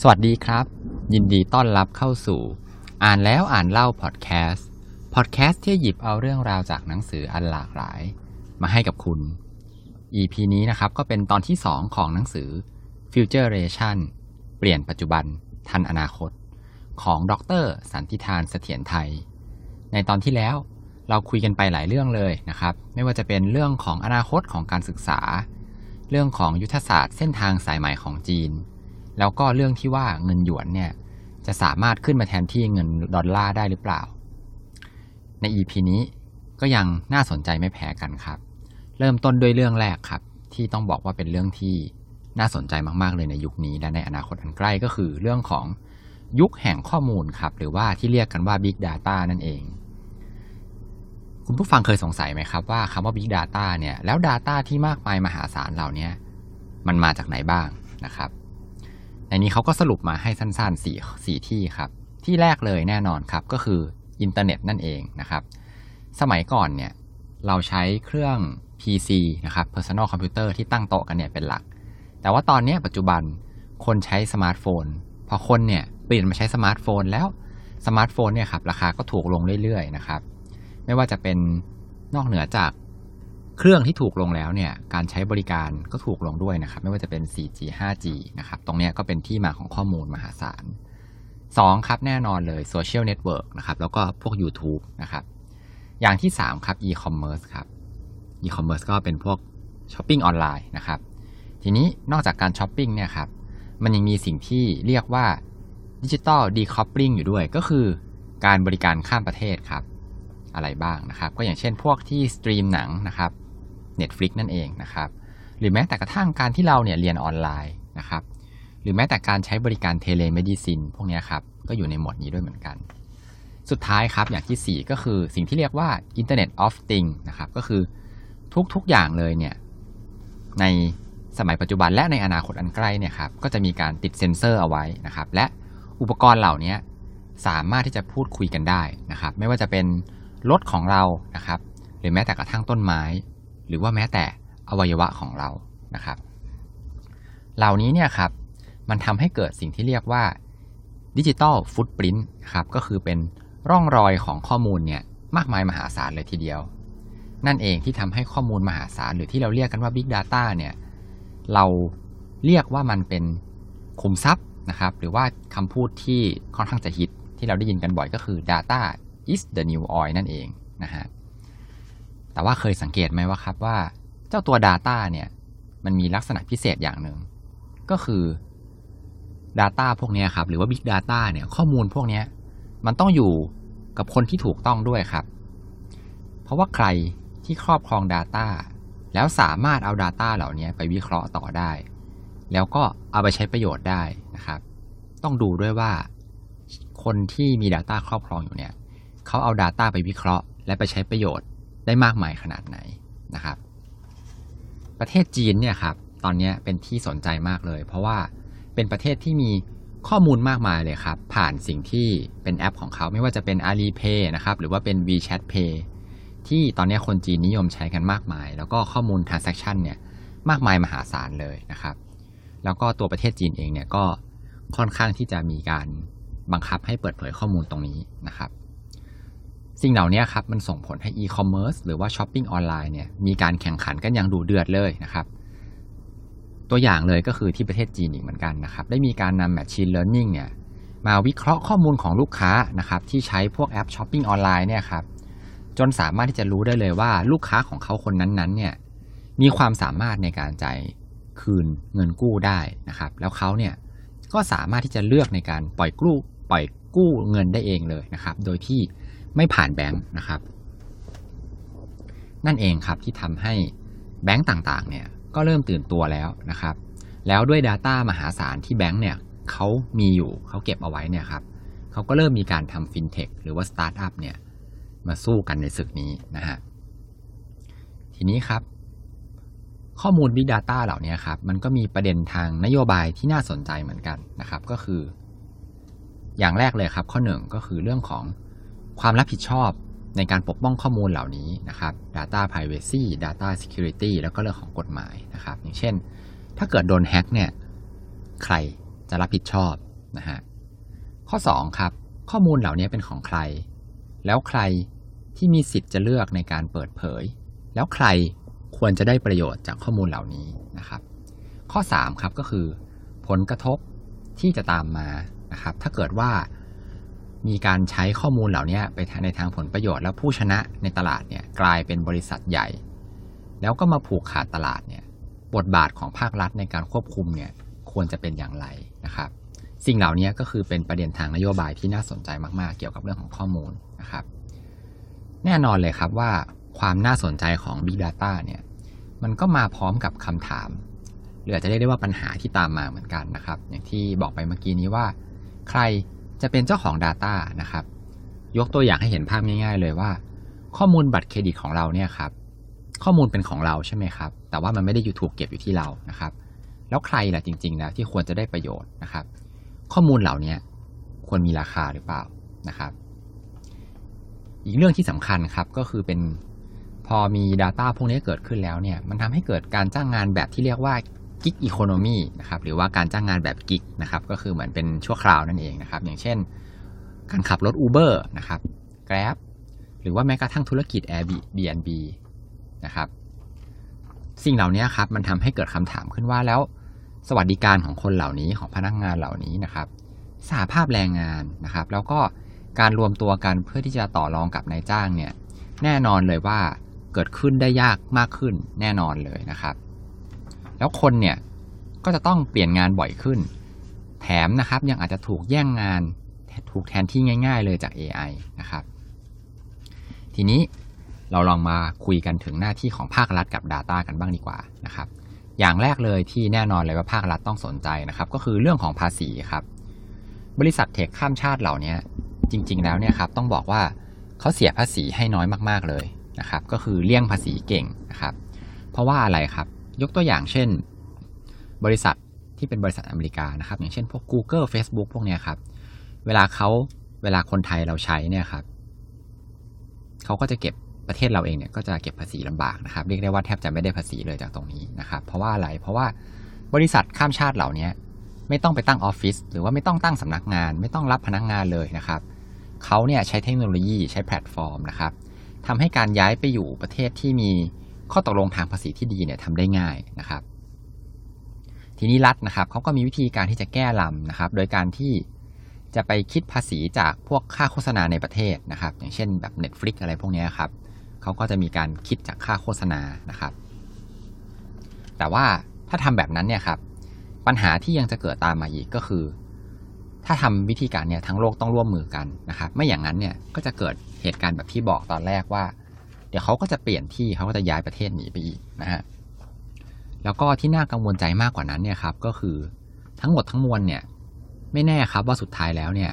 สวัสดีครับ ยินดีต้อนรับเข้าสู่ อ่านแล้วอ่านเล่าพอดแคสต์พอดแคสต์ที่หยิบเอาเรื่องราวจากหนังสืออันหลากหลาย มาให้กับคุณ EP นี้นะครับก็เป็นตอนที่ 2 ของหนังสือ Futuration เปลี่ยนปัจจุบัน ทันอนาคต ของดร สันติธานเสถียรไทย ในตอนที่แล้วเราคุยกันไปหลายเรื่องเลยนะครับ ไม่ว่าจะเป็นเรื่องของอนาคตของการศึกษา เรื่องของยุทธศาสตร์เส้นทางสายใหม่ของจีน แล้วก็เรื่องที่ว่าเงินหยวนเนี่ยจะสามารถขึ้นมาแทนที่เงินดอลลาร์ได้หรือเปล่า ใน EP นี้ก็ยังน่าสนใจไม่แพ้กันครับ เริ่มต้นด้วยเรื่องแรกครับ ที่ต้องบอกว่าเป็นเรื่องที่น่าสนใจมากๆเลยในยุคนี้และในอนาคตอันใกล้ก็คือเรื่องของยุคแห่งข้อมูลครับ หรือว่าที่เรียกกันว่า Big Data นั่นเอง คุณผู้ฟังเคยสงสัยไหมครับว่าคำว่า Big Data เนี่ยแล้ว Data ที่มากมายมหาศาลเหล่านี้มันมาจากไหนบ้างนะครับ ในนี้เขาก็สรุปมาให้สั้นๆสี่สี่ที่ครับ ที่แรกเลยแน่นอนครับก็คืออินเทอร์เน็ตนั่นเองนะครับ สมัยก่อนเนี่ยเราใช้เครื่อง PC นะครับ Personal Computer ที่ตั้งโต๊ะกันเนี่ยเป็นหลัก แต่ว่าตอนนี้ปัจจุบันคนใช้สมาร์ทโฟน พอคนเนี่ยเปลี่ยนมาใช้สมาร์ทโฟนแล้วสมาร์ทโฟนเนี่ยครับราคาก็ถูกลงเรื่อยๆนะครับ ไม่ว่าจะเป็นนอกเหนือจาก เครื่องที่ถูกลงแล้วเนี่ยการใช้บริการก็ถูกลงด้วยนะครับ ไม่ว่าจะเป็น 4G 5G นะครับ ตรงนี้ก็เป็นที่มาของข้อมูลมหาศาล 2 ครับแน่นอนเลยโซเชียลเน็ตเวิร์กนะครับ แล้วก็พวก YouTube นะครับ อย่างที่ 3 ครับ e-commerce ครับ e-commerce ก็เป็นพวกช้อปปิ้งออนไลน์นะครับ ทีนี้นอกจากการช้อปปิ้งเนี่ยครับ มันยังมีสิ่งที่เรียกว่าดิจิตอลดีคอ p ป l ิ n งอยู่ด้วย ก็คือการบริการข้ามประเทศครับ อะไรบ้างนะครับ ก็อย่างเช่นพวกที่สตรีมหนังนะครับ Netflix นั่นเองนะครับ หรือแม้แต่กระทั่งการที่เราเนี่ยเรียนออนไลน์นะครับ หรือแม้แต่การใช้บริการ telemedicine พวกนี้ครับ ก็อยู่ในหมวดนี้ด้วยเหมือนกัน สุดท้ายครับอย่างที่ 4 ก็คือสิ่งที่เรียกว่า Internet of Things นะครับ ก็คือทุกๆอย่างเลยเนี่ยในสมัยปัจจุบันและในอนาคตอันใกล้เนี่ยครับก็จะมีการติดเซ็นเซอร์เอาไว้นะครับ และอุปกรณ์เหล่านี้สามารถที่จะพูดคุยกันได้นะครับ ไม่ว่าจะเป็นรถของเรานะครับ หรือแม้แต่กระทั่งต้นไม้ รือว่าแม้แต่อวัยวะของเรานะครับ เหล่านี้เนี่ยครับมันทำให้เกิดสิ่งที่เรียกว่าดิจิตอลฟุตปรินต์ครับก็คือเป็นร่องรอยของข้อมูลเนี่ยมากมายมหาศาลเลยทีเดียว นั่นเองที่ทำให้ข้อมูลมหาศาลหรือที่เราเรียกกันว่า Big Data เนี่ยเราเรียกว่ามันเป็นคุมทรัพย์นะครับหรือว่าคำพูดที่ค่อนข้างจะฮิตที่เราได้ยินกันบ่อยก็คือ data is the new oil นั่นเองนะฮะ แต่ว่าเคยสังเกตไหมว่าครับว่า เจ้าตัว Data เนี่ย มันมีลักษณะพิเศษอย่างหนึ่ง ก็คือ Data พวกนี้ครับ หรือว่า Big Data เนี่ย ข้อมูลพวกนี้มันต้องอยู่กับคนที่ถูกต้องด้วยครับ เพราะว่าใครที่ครอบครอง Data แล้วสามารถเอา Data เหล่านี้ไปวิเคราะห์ต่อได้ แล้วก็เอาไปใช้ประโยชน์ได้นะครับ ต้องดูด้วยว่า คนที่มี Data ครอบครองอยู่เนี่ยเขาเอา Data ไปวิเคราะห์ และไปใช้ประโยชน์ ได้มากมายขนาดไหนนะครับ ประเทศจีนเนี่ยครับตอนนี้เป็นที่สนใจมากเลย เพราะว่าเป็นประเทศที่มีข้อมูลมากมายเลยครับ ผ่านสิ่งที่เป็นแอปของเขาไม่ว่าจะเป็น Alipay นะครับหรือว่าเป็น WeChat Pay ที่ตอนนี้คนจีนนิยมใช้กันมากมาย แล้วก็ข้อมูล transaction เนี่ยมากมายมหาศาลเลยนะครับ แล้วก็ตัวประเทศจีนเองเนี่ยก็ค่อนข้างที่จะมีการบังคับให้เปิดเผยข้อมูลตรงนี้นะครับ สิ่งเหล่านี้ครับมันส่งผลให้ e-commerce หรือว่าช้อปปิ้งออนไลน์เนี่ยมีการแข่งขันกันอย่างดุเดือดเลยนะครับ ตัวอย่างเลยก็คือที่ประเทศจีนอีกเหมือนกันนะครับ ได้มีการนำ Machine Learning เนี่ยมาวิเคราะห์ข้อมูลของลูกค้านะครับที่ใช้พวกแอปช้อปปิ้งออนไลน์เนี่ยครับจนสามารถที่จะรู้ได้เลยว่าลูกค้าของเขาคนนั้นๆเนี่ยมีความสามารถในการจ่ายคืนเงินกู้ได้นะครับ แล้วเขาเนี่ยก็สามารถที่จะเลือกในการปล่อยกู้ปล่อยกู้เงินได้เองเลยนะครับ โดยที่ ไม่ผ่านแบงค์นะครับ นั่นเองครับที่ทำให้แบงค์ต่างๆ เนี่ยก็เริ่มตื่นตัวแล้วนะครับ แล้วด้วย Data มหาศาลที่แบงค์เนี่ยเขามีอยู่เขาเก็บเอาไว้เนี่ยครับเขาก็เริ่มมีการทำฟินเทคหรือว่าสตาร์ทอัพเนี่ยมาสู้กันในศึกนี้นะฮะทีนี้ครับ ข้อมูล Big Data เหล่านี้ครับ มันก็มีประเด็นทางนโยบายที่น่าสนใจเหมือนกันนะครับ ก็คือ อย่างแรกเลยครับ ข้อหนึ่งก็คือเรื่องของ ความรับผิดชอบในการปกป้องข้อมูลเหล่านี้นะครับ Data Privacy Data Security แล้วก็เรื่องของกฎหมายนะครับ อย่างเช่น ถ้าเกิดโดนแฮ็กเนี่ย ใครจะรับผิดชอบนะฮะ ข้อ 2 ครับ ข้อมูลเหล่านี้เป็นของใคร แล้วใครที่มีสิทธิ์จะเลือกในการเปิดเผย แล้วใครควรจะได้ประโยชน์จากข้อมูลเหล่านี้นะครับ ข้อ 3 ครับก็คือ ผลกระทบที่จะตามมานะครับ ถ้าเกิดว่า มีการใช้ข้อมูลเหล่านี้ไปในทางผลประโยชน์ แล้วผู้ชนะในตลาดเนี่ยกลายเป็นบริษัทใหญ่ แล้วก็มาผูกขาดตลาดเนี่ยบทบาทของภาครัฐในการควบคุมเนี่ยควรจะเป็นอย่างไรนะครับ สิ่งเหล่านี้ก็คือเป็นประเด็นทางนโยบายที่น่าสนใจมากๆ เกี่ยวกับเรื่องของข้อมูลนะครับ แน่นอนเลยครับว่าความน่าสนใจของ Big Data เนี่ยมันก็มาพร้อมกับคำถาม หรืออาจจะเรียกได้ว่าปัญหาที่ตามมาเหมือนกันนะครับ อย่างที่บอกไปเมื่อกี้นี้ว่า ใคร จะเป็นเจ้าของ Data นะครับ ยกตัวอย่างให้เห็นภาพง่าย ๆ เลยว่า ข้อมูลบัตรเครดิตของเราเนี่ยครับข้อมูลเป็นของเราใช่ไหมครับ แต่ว่ามันไม่ได้อยู่ถูกเก็บอยู่ที่เรานะครับ แล้วใครล่ะจริงๆแล้วที่ควรจะได้ประโยชน์นะครับ ข้อมูลเหล่านี้ควรมีราคาหรือเปล่านะครับ อีกเรื่องที่สำคัญครับก็คือเป็นพอมี Data พวกนี้เกิดขึ้นแล้วเนี่ย มันทำให้เกิดการจ้างงานแบบที่เรียกว่า กิ๊กอีโคโนมีนะครับหรือว่าการจ้างงานแบบกิ๊กนะครับก็คือเหมือนเป็นชั่วคราวนั่นเองนะครับอย่างเช่น การขับรถ Uber นะครับ Grab หรือว่าแม้กระทั่งธุรกิจ Airbnb นะครับสิ่งเหล่านี้ครับมันทำให้เกิดคำถามขึ้นว่าแล้ว สวัสดิการของคนเหล่านี้ของพนักงานเหล่านี้นะครับสหภาพแรงงานนะครับ แล้วก็การรวมตัวกันเพื่อที่จะต่อรองกับนายจ้างเนี่ยแน่นอนเลยว่าเกิดขึ้นได้ยากมากขึ้นแน่นอนเลยนะครับ แล้วคนเนี่ยก็จะต้องเปลี่ยนงานบ่อยขึ้น แถมนะครับยังอาจจะถูกแย่งงาน ถูกแทนที่ง่าย ๆ เลยจาก AI นะครับ ทีนี้เราลองมาคุยกันถึงหน้าที่ของภาครัฐกับ Data กันบ้างดีกว่านะครับ อย่างแรกเลยที่แน่นอนเลยว่าภาครัฐต้องสนใจนะครับ ก็คือเรื่องของภาษีครับ บริษัทเทคข้ามชาติเหล่านี้จริง ๆ แล้วเนี่ยครับต้องบอกว่าเขาเสียภาษีให้น้อยมากๆเลยนะครับ ก็คือเลี่ยงภาษีเก่งนะครับ เพราะว่าอะไรครับ ยกตัวอย่างเช่น บริษัทที่เป็นบริษัทอเมริกานะครับ อย่างเช่นพวก Google Facebook พวกเนี้ยครับ เวลาเขาเวลาคนไทยเราใช้เนี่ยครับเขาก็จะเก็บประเทศเราเองเนี่ยก็จะเก็บภาษีลำบากนะครับเรียกได้ว่าแทบจะไม่ได้ภาษีเลยจากตรงนี้นะครับ เพราะว่าอะไรเพราะว่าบริษัทข้ามชาติเหล่านี้ไม่ต้องไปตั้งออฟฟิศหรือว่าไม่ต้องตั้งสำนักงาน ไม่ต้องรับพนักงานเลยนะครับเขาเนี่ยใช้เทคโนโลยีใช้แพลตฟอร์มนะครับทำให้การย้ายไปอยู่ประเทศที่มี ข้อตกลงทางภาษีที่ดีเนี่ยทำได้ง่ายนะครับ ทีนี้รัฐนะครับเขาก็มีวิธีการที่จะแก้ลำนะครับ โดยการที่จะไปคิดภาษีจากพวกค่าโฆษณาในประเทศนะครับ อย่างเช่นแบบ Netflix อะไรพวกนี้ครับเขาก็จะมีการคิดจากค่าโฆษณานะครับ แต่ว่าถ้าทำแบบนั้นเนี่ยครับปัญหาที่ยังจะเกิดตามมาอีกก็คือ ถ้าทำวิธีการเนี่ยทั้งโลกต้องร่วมมือกันนะครับ ไม่อย่างนั้นเนี่ยก็จะเกิดเหตุการณ์แบบที่บอกตอนแรกว่า เดี๋ยวเขาก็จะเปลี่ยนที่เขาก็จะย้ายประเทศหนีไปอีกนะฮะแล้วก็ที่น่ากังวลใจมากกว่านั้นเนี่ยครับก็คือทั้งหมดทั้งมวลเนี่ย ไม่แน่ครับว่าสุดท้ายแล้วเนี่ย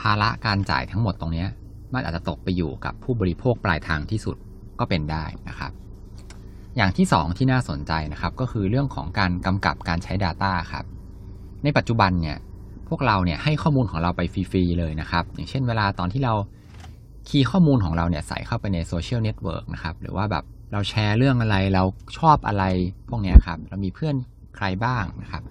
ภาระการจ่ายทั้งหมดตรงนี้มันอาจจะตกไปอยู่กับผู้บริโภคปลายทางที่สุดก็เป็นได้นะครับ อย่างที่ 2 ที่น่าสนใจนะครับ ก็คือเรื่องของการกำกับการใช้ Data ครับ ในปัจจุบันเนี่ยพวกเราเนี่ยให้ข้อมูลของเราไปฟรีๆเลยนะครับ อย่างเช่นเวลาตอนที่เรา คีย์ข้อมูลของเราเนี่ยใส่เข้าไปในโซเชียลเน็ตเวิร์กนะครับ หรือว่าแบบเราแชร์เรื่องอะไรเราชอบอะไรพวกนี้ครับ เรามีเพื่อนใครบ้างนะครับ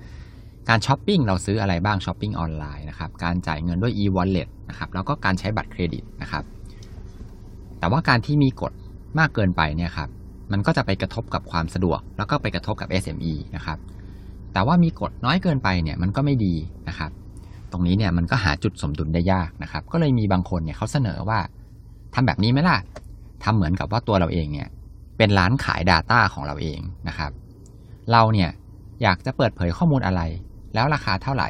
การช้อปปิ้งเราซื้ออะไรบ้างช้อปปิ้งออนไลน์นะครับ การจ่ายเงินด้วย e-wallet นะครับ แล้วก็การใช้บัตรเครดิตนะครับ แต่ว่าการที่มีกฎมากเกินไปเนี่ยครับ มันก็จะไปกระทบกับความสะดวก แล้วก็ไปกระทบกับ SME นะครับ แต่ว่ามีกฎน้อยเกินไปเนี่ยมันก็ไม่ดีนะครับ ตรงนี้เนี่ยมันก็หาจุดสมดุลได้ยากนะครับ ก็เลยมีบางคนเนี่ยเขาเสนอว่า ทำแบบนี้ไหมล่ะทำเหมือนกับว่าตัวเราเองเนี่ยเป็นร้านขาย Data ของเราเองนะครับ เราเนี่ยอยากจะเปิดเผยข้อมูลอะไร แล้วราคาเท่าไหร่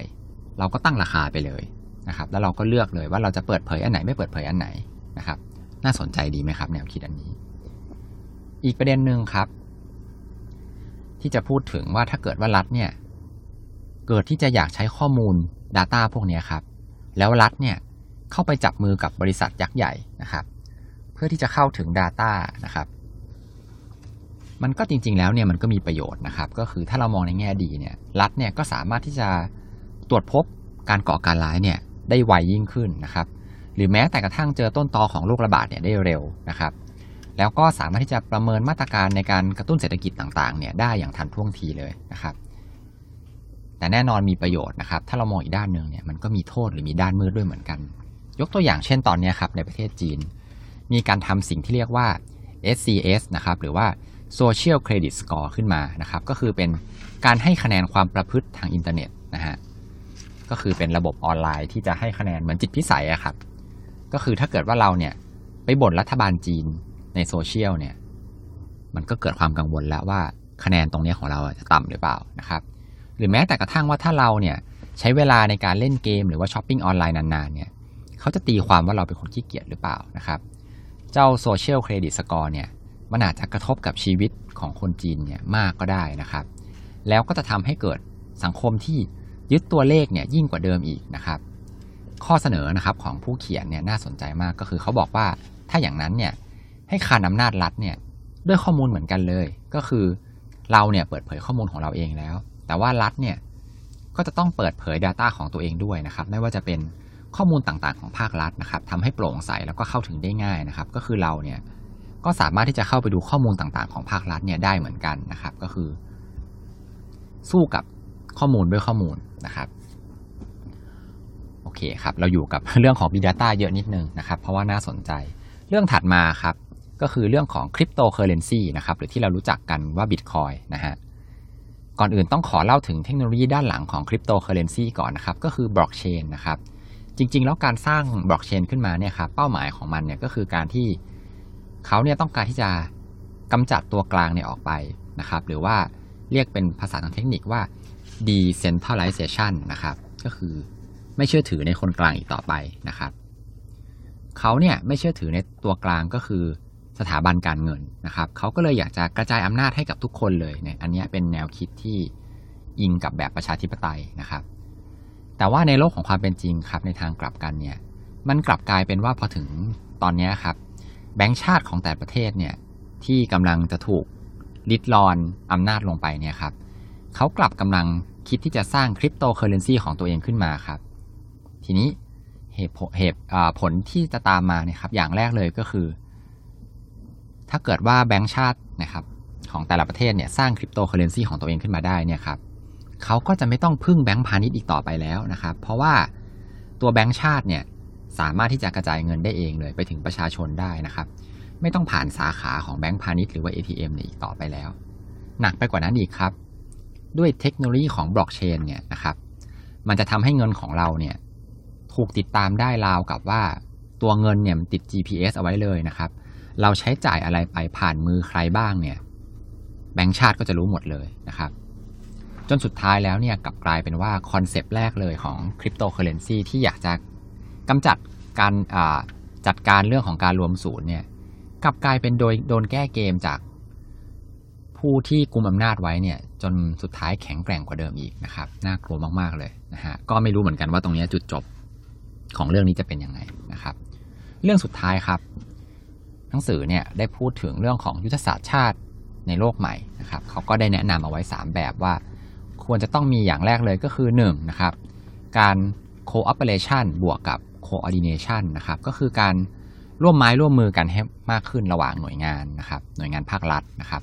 เราก็ตั้งราคาไปเลยนะครับ แล้วเราก็เลือกเลยว่าเราจะเปิดเผยอันไหนไม่เปิดเผยอันไหนนะครับ น่าสนใจดีไหมครับ แนวคิดอันนี้ อีกประเด็นหนึ่งครับ ที่จะพูดถึงว่าถ้าเกิดว่ารัฐเนี่ยเกิดที่จะอยากใช้ข้อมูล Data พวกนี้ครับ แล้วรัฐเนี่ยเข้าไปจับมือกับบริษัทยักษ์ใหญ่นะครับ เพื่อที่จะเข้าถึง Data นะครับ มันก็จริง ๆ แล้วเนี่ยมันก็มีประโยชน์นะครับ ก็คือถ้าเรามองในแง่ดีเนี่ยรัฐเนี่ยก็สามารถที่จะตรวจพบการก่อการร้ายเนี่ยได้ไวยิ่งขึ้นนะครับ หรือแม้แต่กระทั่งเจอต้นตอของโรคระบาดเนี่ยได้เร็วนะครับ แล้วก็สามารถที่จะประเมินมาตรการในการกระตุ้นเศรษฐกิจต่างๆเนี่ยได้อย่างทันท่วงทีเลยนะครับแต่แน่นอนมีประโยชน์นะครับ ถ้าเรามองอีกด้านหนึ่งเนี่ยมันก็มีโทษหรือมีด้านมืดด้วยเหมือนกัน ยกตัวอย่างเช่นตอนนี้ครับในประเทศจีน มีการทำสิ่งที่เรียกว่า SCS นะครับหรือว่า Social Credit Score ขึ้นมานะครับ ก็คือเป็นการให้คะแนนความประพฤติทางอินเทอร์เน็ตนะฮะก็คือเป็นระบบออนไลน์ที่จะให้คะแนนเหมือนจิตพิสัยอะครับ ก็คือถ้าเกิดว่าเราเนี่ยไปบ่นรัฐบาลจีนในโซเชียลเนี่ย มันก็เกิดความกังวลแล้วว่าคะแนนตรงนี้ของเราจะต่ำหรือเปล่านะครับ หรือแม้แต่กระทั่งว่าถ้าเราเนี่ยใช้เวลาในการเล่นเกมหรือว่าช้อปปิ้งออนไลน์นานๆเนี่ยเขาจะตีความว่าเราเป็นคนขี้เกียจหรือเปล่านะครับ เจ้าโซเชียลเครดิตสกอร์เนี่ยมันอาจจะกระทบกับชีวิตของคนจีนเนี่ยมากก็ได้นะครับ แล้วก็จะทำให้เกิดสังคมที่ยึดตัวเลขเนี่ยยิ่งกว่าเดิมอีกนะครับ ข้อเสนอนะครับของผู้เขียนเนี่ยน่าสนใจมากก็คือเขาบอกว่าถ้าอย่างนั้นเนี่ยให้คานอำนาจรัฐเนี่ยด้วยข้อมูลเหมือนกันเลย ก็คือเราเนี่ยเปิดเผยข้อมูลของเราเองแล้ว แต่ว่ารัฐเนี่ยก็จะต้องเปิดเผย Data ของตัวเองด้วยนะครับ ไม่ว่าจะเป็น ข้อมูลต่างๆของภาครัฐนะครับทำให้โปร่งใสแล้วก็เข้าถึงได้ง่ายนะครับ ก็คือเราเนี่ยก็สามารถที่จะเข้าไปดูข้อมูลต่างๆ ของภาครัฐเนี่ยได้เหมือนกันนะครับ ก็คือ สู้กับข้อมูลด้วยข้อมูลนะครับโอเคครับเราอยู่กับเรื่องของ Big Data เยอะนิดนึงนะครับ เพราะว่าน่าสนใจ เรื่องถัดมาครับก็คือเรื่องของคริปโตเคอเรนซีนะครับหรือที่เรารู้จักกันว่าบิตคอยน์นะฮะก่อนอื่นต้องขอเล่าถึงเทคโนโลยีด้านหลังของคริปโตเคอเรนซีก่อนนะครับ ก็คือบล็อกเชนนะครับ จริง ๆ แล้วการสร้างบล็อกเชนขึ้นมาเนี่ยครับเป้าหมายของมันเนี่ยก็คือการที่เขาเนี่ยต้องการที่จะกำจัดตัวกลางเนี่ยออกไปนะครับ หรือว่าเรียกเป็นภาษาทางเทคนิคว่า decentralization นะครับ ก็คือไม่เชื่อถือในคนกลางอีกต่อไปนะครับเขาเนี่ยไม่เชื่อถือในตัวกลางก็คือสถาบันการเงินนะครับเขาก็เลยอยากจะกระจายอำนาจให้กับทุกคนเลยเนี่ยอันนี้เป็นแนวคิดที่อิงกับแบบประชาธิปไตยนะครับ แต่ว่าในโลกของความเป็นจริงครับในทางกลับกันเนี่ยมันกลับกลายเป็นว่าพอถึงตอนนี้ครับแบงก์ชาติของแต่ประเทศเนี่ยที่กำลังจะถูกลิดรอนอำนาจลงไปเนี่ยครับเขากลับกำลังคิดที่จะสร้างคริปโตเคอเรนซีของตัวเองขึ้นมาครับ ทีนี้เหตุเหตุผลที่จะตามมาเนี่ยครับ อย่างแรกเลยก็คือ ถ้าเกิดว่าแบงก์ชาตินะครับของแต่ละประเทศเนี่ยสร้างคริปโตเคอเรนซีของตัวเองขึ้นมาได้เนี่ยครับ เขาก็จะไม่ต้องพึ่งแบงก์พาณิชย์อีกต่อไปแล้วนะครับ เพราะว่าตัวแบงก์ชาติเนี่ยสามารถที่จะกระจายเงินได้เองเลยไปถึงประชาชนได้นะครับ ไม่ต้องผ่านสาขาของแบงก์พาณิชย์หรือว่า ATM เนี่ยอีกต่อไปแล้ว หนักไปกว่านั้นอีกครับ ด้วยเทคโนโลยีของบล็อกเชนเนี่ยนะครับมันจะทำให้เงินของเราเนี่ยถูกติดตามได้ราวกับว่าตัวเงินเนี่ยติด GPS เอาไว้เลยนะครับ เราใช้จ่ายอะไรไปผ่านมือใครบ้างเนี่ย แบงก์ชาติก็จะรู้หมดเลยนะครับ จนสุดท้ายแล้วเนี่ยกลับกลายเป็นว่าคอนเซปต์แรกเลยของคริปโตเคอเรนซีที่อยากจะกำจัดการจัดการเรื่องของการรวมศูนย์เนี่ยกลับกลายเป็นโดยโดนแก้เกมจากผู้ที่กุมอำนาจไว้เนี่ยจนสุดท้ายแข็งแกร่งกว่าเดิมอีกนะครับน่ากลัวมากๆเลยนะฮะก็ไม่รู้เหมือนกันว่าตรงนี้จุดจบของเรื่องนี้จะเป็นยังไงนะครับ เรื่องสุดท้ายครับ หนังสือเนี่ยได้พูดถึงเรื่องของยุทธศาสตร์ชาติในโลกใหม่นะครับเขาก็ได้แนะนำเอาไว้ 3 แบบว่า ควรจะต้องมีอย่างแรกเลยก็คือ1นะครับการ cooperation บวกกับ coordination นะครับก็คือการร่วมไม้ร่วมมือกันให้มากขึ้นระหว่างหน่วยงานนะครับหน่วยงานภาครัฐนะครับ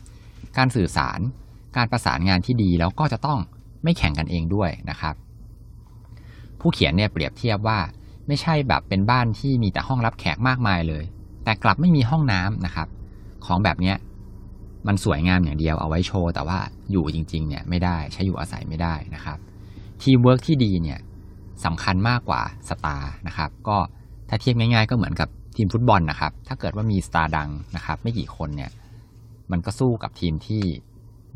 การสื่อสารการประสานงานที่ดีแล้วก็จะต้องไม่แข่งกันเองด้วยนะครับ ผู้เขียนเนี่ยเปรียบเทียบว่าไม่ใช่แบบเป็นบ้านที่มีแต่ห้องรับแขกมากมายเลย แต่กลับไม่มีห้องน้ำนะครับ ของแบบนี้ มันสวยงามอย่างเดียวเอาไว้โชว์ แต่ว่าอยู่จริง ๆ เนี่ยไม่ได้ใช้อยู่อาศัยไม่ได้นะครับ ทีมเวิร์กที่ดีเนี่ยสำคัญมากกว่า star นะครับ ก็ถ้าเทียบง่ายๆ ก็เหมือนกับทีมฟุตบอลนะครับ ถ้าเกิดว่ามี star ดังนะครับ ไม่กี่คนเนี่ย มันก็สู้กับทีมที่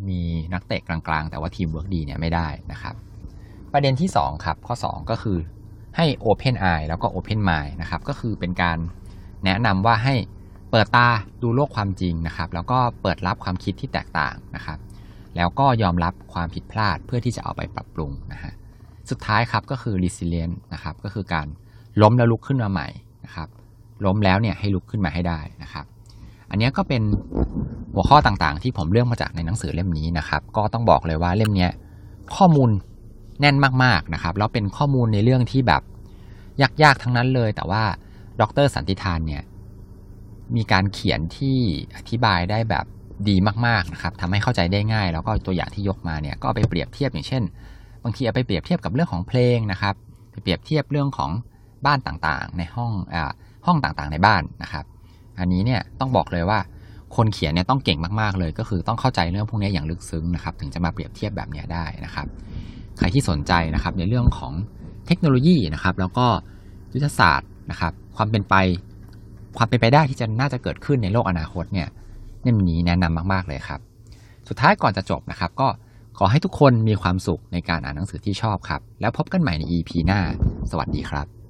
มีนักเตะกลางๆ แต่ว่าทีมเวิร์กดีเนี่ยไม่ได้นะครับ ประเด็นที่ 2 ครับ ข้อ 2 ก็คือให้ Open Eye แล้วก็ Open Mind นะครับ ก็คือเป็นการแนะนำว่าให้ เปิดตาดูโลกความจริงนะครับ แล้วก็เปิดรับความคิดที่แตกต่างนะครับ แล้วก็ยอมรับความผิดพลาดเพื่อที่จะเอาไปปรับปรุงนะฮะสุดท้ายครับก็คือ resilient นะครับก็คือการล้มแล้วลุกขึ้นมาใหม่นะครับ ล้มแล้วเนี่ยให้ลุกขึ้นมาให้ได้นะครับ อันนี้ก็เป็นหัวข้อต่างๆ ที่ผมเลือกมาจากในหนังสือเล่มนี้นะครับ ก็ต้องบอกเลยว่าเล่มนี้ข้อมูลแน่นมากๆนะครับแล้วเป็นข้อมูลในเรื่องที่แบบยากๆทั้งนั้นเลย แต่ว่าดรสันติธานเนี่ย มีการเขียนที่อธิบายได้แบบดีมากๆนะครับทำให้เข้าใจได้ง่าย แล้วก็ตัวอย่างที่ยกมาเนี่ยก็ไปเปรียบเทียบอย่างเช่น บางทีเอาไปเปรียบเทียบกับเรื่องของเพลงนะครับไปเปรียบเทียบเรื่องของบ้านต่างๆ ในห้องอ่าห้องต่างๆในบ้านนะครับ อันนี้เนี่ยต้องบอกเลยว่าคนเขียนเนี่ยต้องเก่งมากๆเลย ก็คือต้องเข้าใจเรื่องพวกนี้อย่างลึกซึ้งนะครับถึงจะมาเปรียบเทียบแบบนี้ได้นะครับ ใครที่สนใจนะครับในเรื่องของเทคโนโลยีนะครับ แล้วก็ยุทธศาสตร์นะครับ ความเป็นไป ความเป็นไปได้ที่จะน่าจะเกิดขึ้นในโลกอนาคตเนี่ยเล่มนี้แนะนำมาก ๆ เลยครับ สุดท้ายก่อนจะจบนะครับ ก็ขอให้ทุกคนมีความสุขในการอ่านหนังสือที่ชอบครับ แล้วพบกันใหม่ใน EP หน้า สวัสดีครับ